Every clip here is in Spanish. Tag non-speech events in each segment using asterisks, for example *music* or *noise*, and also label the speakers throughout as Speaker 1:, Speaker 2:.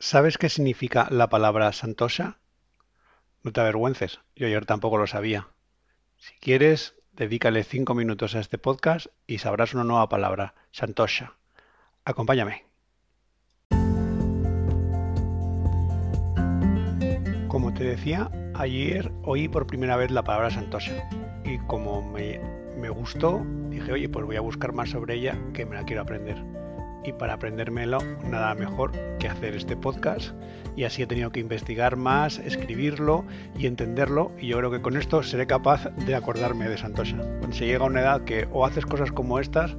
Speaker 1: ¿Sabes qué significa la palabra santosha? No te avergüences, yo ayer tampoco lo sabía. Si quieres, dedícale cinco minutos a este podcast y sabrás una nueva palabra, santosha. Acompáñame. Como te decía, ayer oí por primera vez la palabra santosha y como me, me gustó, dije, oye, pues voy a buscar más sobre ella que me la quiero aprender y para aprendérmelo nada mejor que hacer este podcast y así he tenido que investigar más, escribirlo y entenderlo y yo creo que con esto seré capaz de acordarme de Santosha. Cuando se llega a una edad que o haces cosas como estas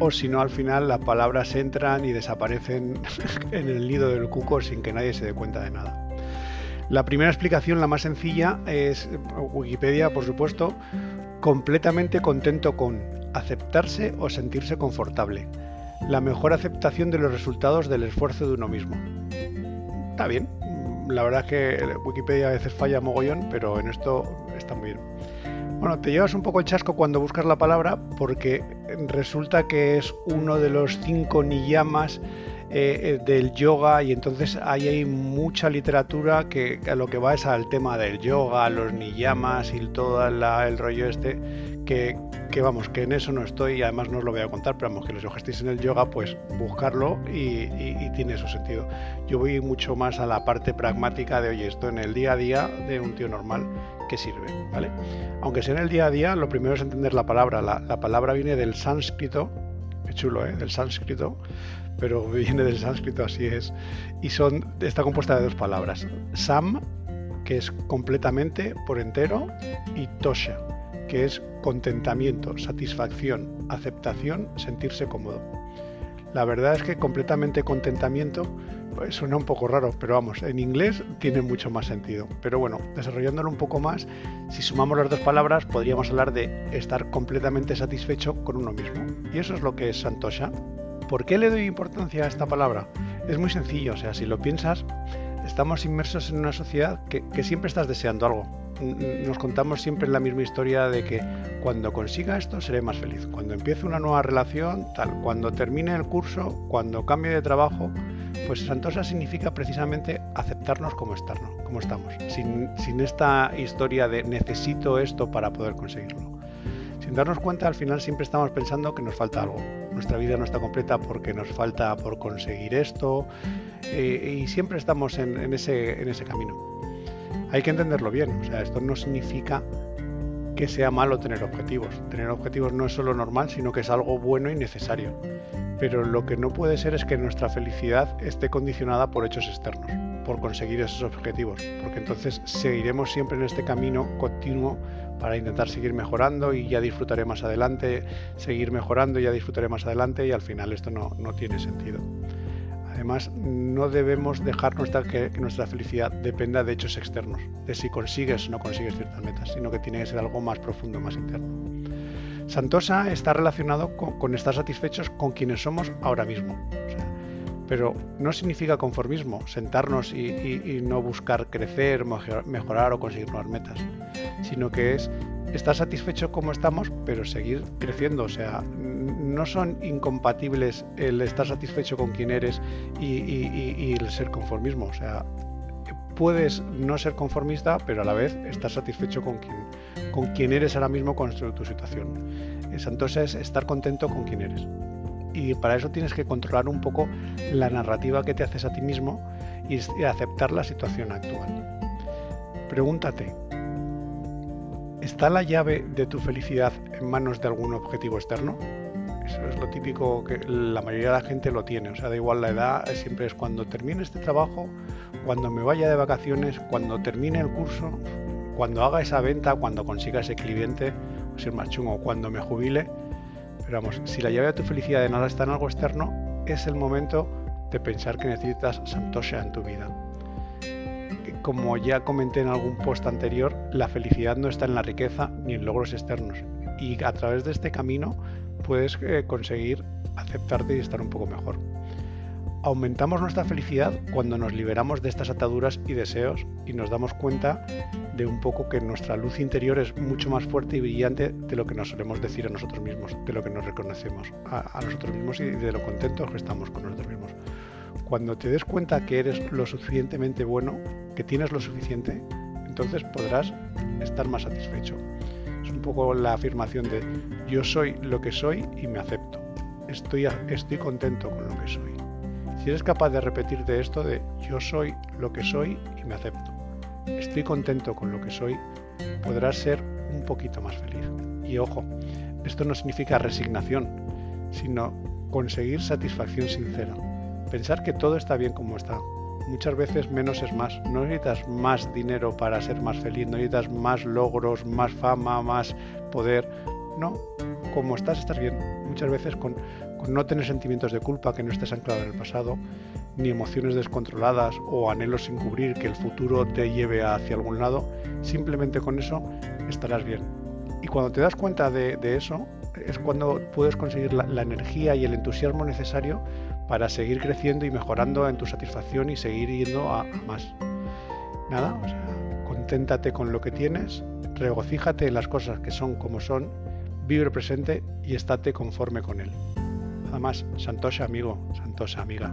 Speaker 1: o si no al final las palabras entran y desaparecen *laughs* en el nido del cuco sin que nadie se dé cuenta de nada. La primera explicación, la más sencilla, es Wikipedia, por supuesto, completamente contento con aceptarse o sentirse confortable la mejor aceptación de los resultados del esfuerzo de uno mismo. Está bien, la verdad es que Wikipedia a veces falla mogollón, pero en esto está muy bien. Bueno, te llevas un poco el chasco cuando buscas la palabra porque resulta que es uno de los cinco niyamas eh, eh, del yoga y entonces ahí hay mucha literatura que lo que va es al tema del yoga, los niyamas y todo el rollo este que, que vamos, que en eso no estoy y además no os lo voy a contar, pero vamos, que estéis en el yoga, pues buscarlo y, tiene su sentido. Yo voy mucho más a la parte pragmática de, oye, esto en el día a día de un tío normal, ¿qué sirve? ¿Vale? Aunque sea en el día a día, lo primero es entender la palabra. La, la palabra viene del sánscrito, chulo, ¿eh? Del sánscrito, pero *laughs* viene del sánscrito, así es. Y son, está compuesta de dos palabras. Sam, que es completamente, por entero, y Tosha, que es contentamiento, satisfacción, aceptación, sentirse cómodo. La verdad es que completamente contentamiento pues, suena un poco raro, pero vamos, en inglés tiene mucho más sentido. Pero bueno, desarrollándolo un poco más, si sumamos las dos palabras, podríamos hablar de estar completamente satisfecho con uno mismo. Y eso es lo que es Santosha. ¿Por qué le doy importancia a esta palabra? Es muy sencillo, o sea, si lo piensas, estamos inmersos en una sociedad que, que siempre estás deseando algo nos contamos siempre la misma historia de que cuando consiga esto seré más feliz, cuando empiece una nueva relación, tal, cuando termine el curso, cuando cambie de trabajo, pues Santosa significa precisamente aceptarnos como, estarnos, como estamos, sin, esta historia de necesito esto para poder conseguirlo. Sin darnos cuenta, al final siempre estamos pensando que nos falta algo. Nuestra vida no está completa porque nos falta por conseguir esto eh, y siempre estamos en ese camino hay que entenderlo bien. O sea, esto no significa que sea malo tener objetivos. Tener objetivos no es solo normal, sino que es algo bueno y necesario. Pero lo que no puede ser es que nuestra felicidad esté condicionada por hechos externos, por conseguir esos objetivos, porque entonces seguiremos siempre en este camino continuo para intentar seguir mejorando y ya disfrutaré más adelante, seguir mejorando y ya disfrutaré más adelante y al final esto no, no tiene sentido. Además, no debemos dejar que, nuestra felicidad dependa de hechos externos, de si consigues o no consigues ciertas metas, sino que tiene que ser algo más profundo, más interno. Santosa está relacionado con, estar satisfechos con quienes somos ahora mismo. pero no significa conformismo, sentarnos y, no buscar crecer, mejorar o conseguir nuevas metas, sino que es estar satisfecho como estamos, pero seguir creciendo. O sea, no son incompatibles el estar satisfecho con quien eres y, el ser conformismo. O sea, puedes no ser conformista, pero a la vez estar satisfecho con quien, con eres ahora mismo con tu situación. Entonces, estar contento con quien eres. Y para eso tienes que controlar un poco la narrativa que te haces a ti mismo y aceptar la situación actual. Pregúntate, ¿Está la llave de tu felicidad en manos de algún objetivo externo? Eso es lo típico que la mayoría de la gente lo tiene. O sea, da igual la edad, siempre es cuando termine este trabajo, cuando me vaya de vacaciones, cuando termine el curso, cuando haga esa venta, cuando consiga ese cliente, o ser más chungo, cuando me jubile. Pero vamos, si la llave de tu felicidad de nada está en algo externo, es el momento de pensar que necesitas Santosha en tu vida como ya comenté en algún post anterior, la felicidad no está en la riqueza ni en logros externos. Y a través de este camino puedes eh, conseguir aceptarte y estar un poco mejor. Aumentamos nuestra felicidad cuando nos liberamos de estas ataduras y deseos y nos damos cuenta de un poco que nuestra luz interior es mucho más fuerte y brillante de lo que nos solemos decir a nosotros mismos, de lo que nos reconocemos a, a nosotros mismos y de lo contentos que estamos con nosotros mismos cuando te des cuenta que eres lo suficientemente bueno, que tienes lo suficiente, entonces podrás estar más satisfecho. Es un poco la afirmación de yo soy lo que soy y me acepto. Estoy, estoy contento con lo que soy. Si eres capaz de repetirte esto de yo soy lo que soy y me acepto, estoy contento con lo que soy, podrás ser un poquito más feliz. Y ojo, esto no significa resignación, sino conseguir satisfacción sincera. Pensar que todo está bien como está. Muchas veces menos es más. No necesitas más dinero para ser más feliz, no necesitas más logros, más fama, más poder. No, como estás, estás bien. Muchas veces con, no tener sentimientos de culpa, que no estés anclado en el pasado, ni emociones descontroladas o anhelos sin cubrir que el futuro te lleve hacia algún lado, simplemente con eso estarás bien. Y cuando te das cuenta de, eso, es cuando puedes conseguir la, energía y el entusiasmo necesario para seguir creciendo y mejorando en tu satisfacción y seguir yendo a, más. Nada, o sea, conténtate con lo que tienes, regocíjate en las cosas que son como son, vive el presente y estate conforme con él. Nada más, Santosha amigo, Santosha amiga.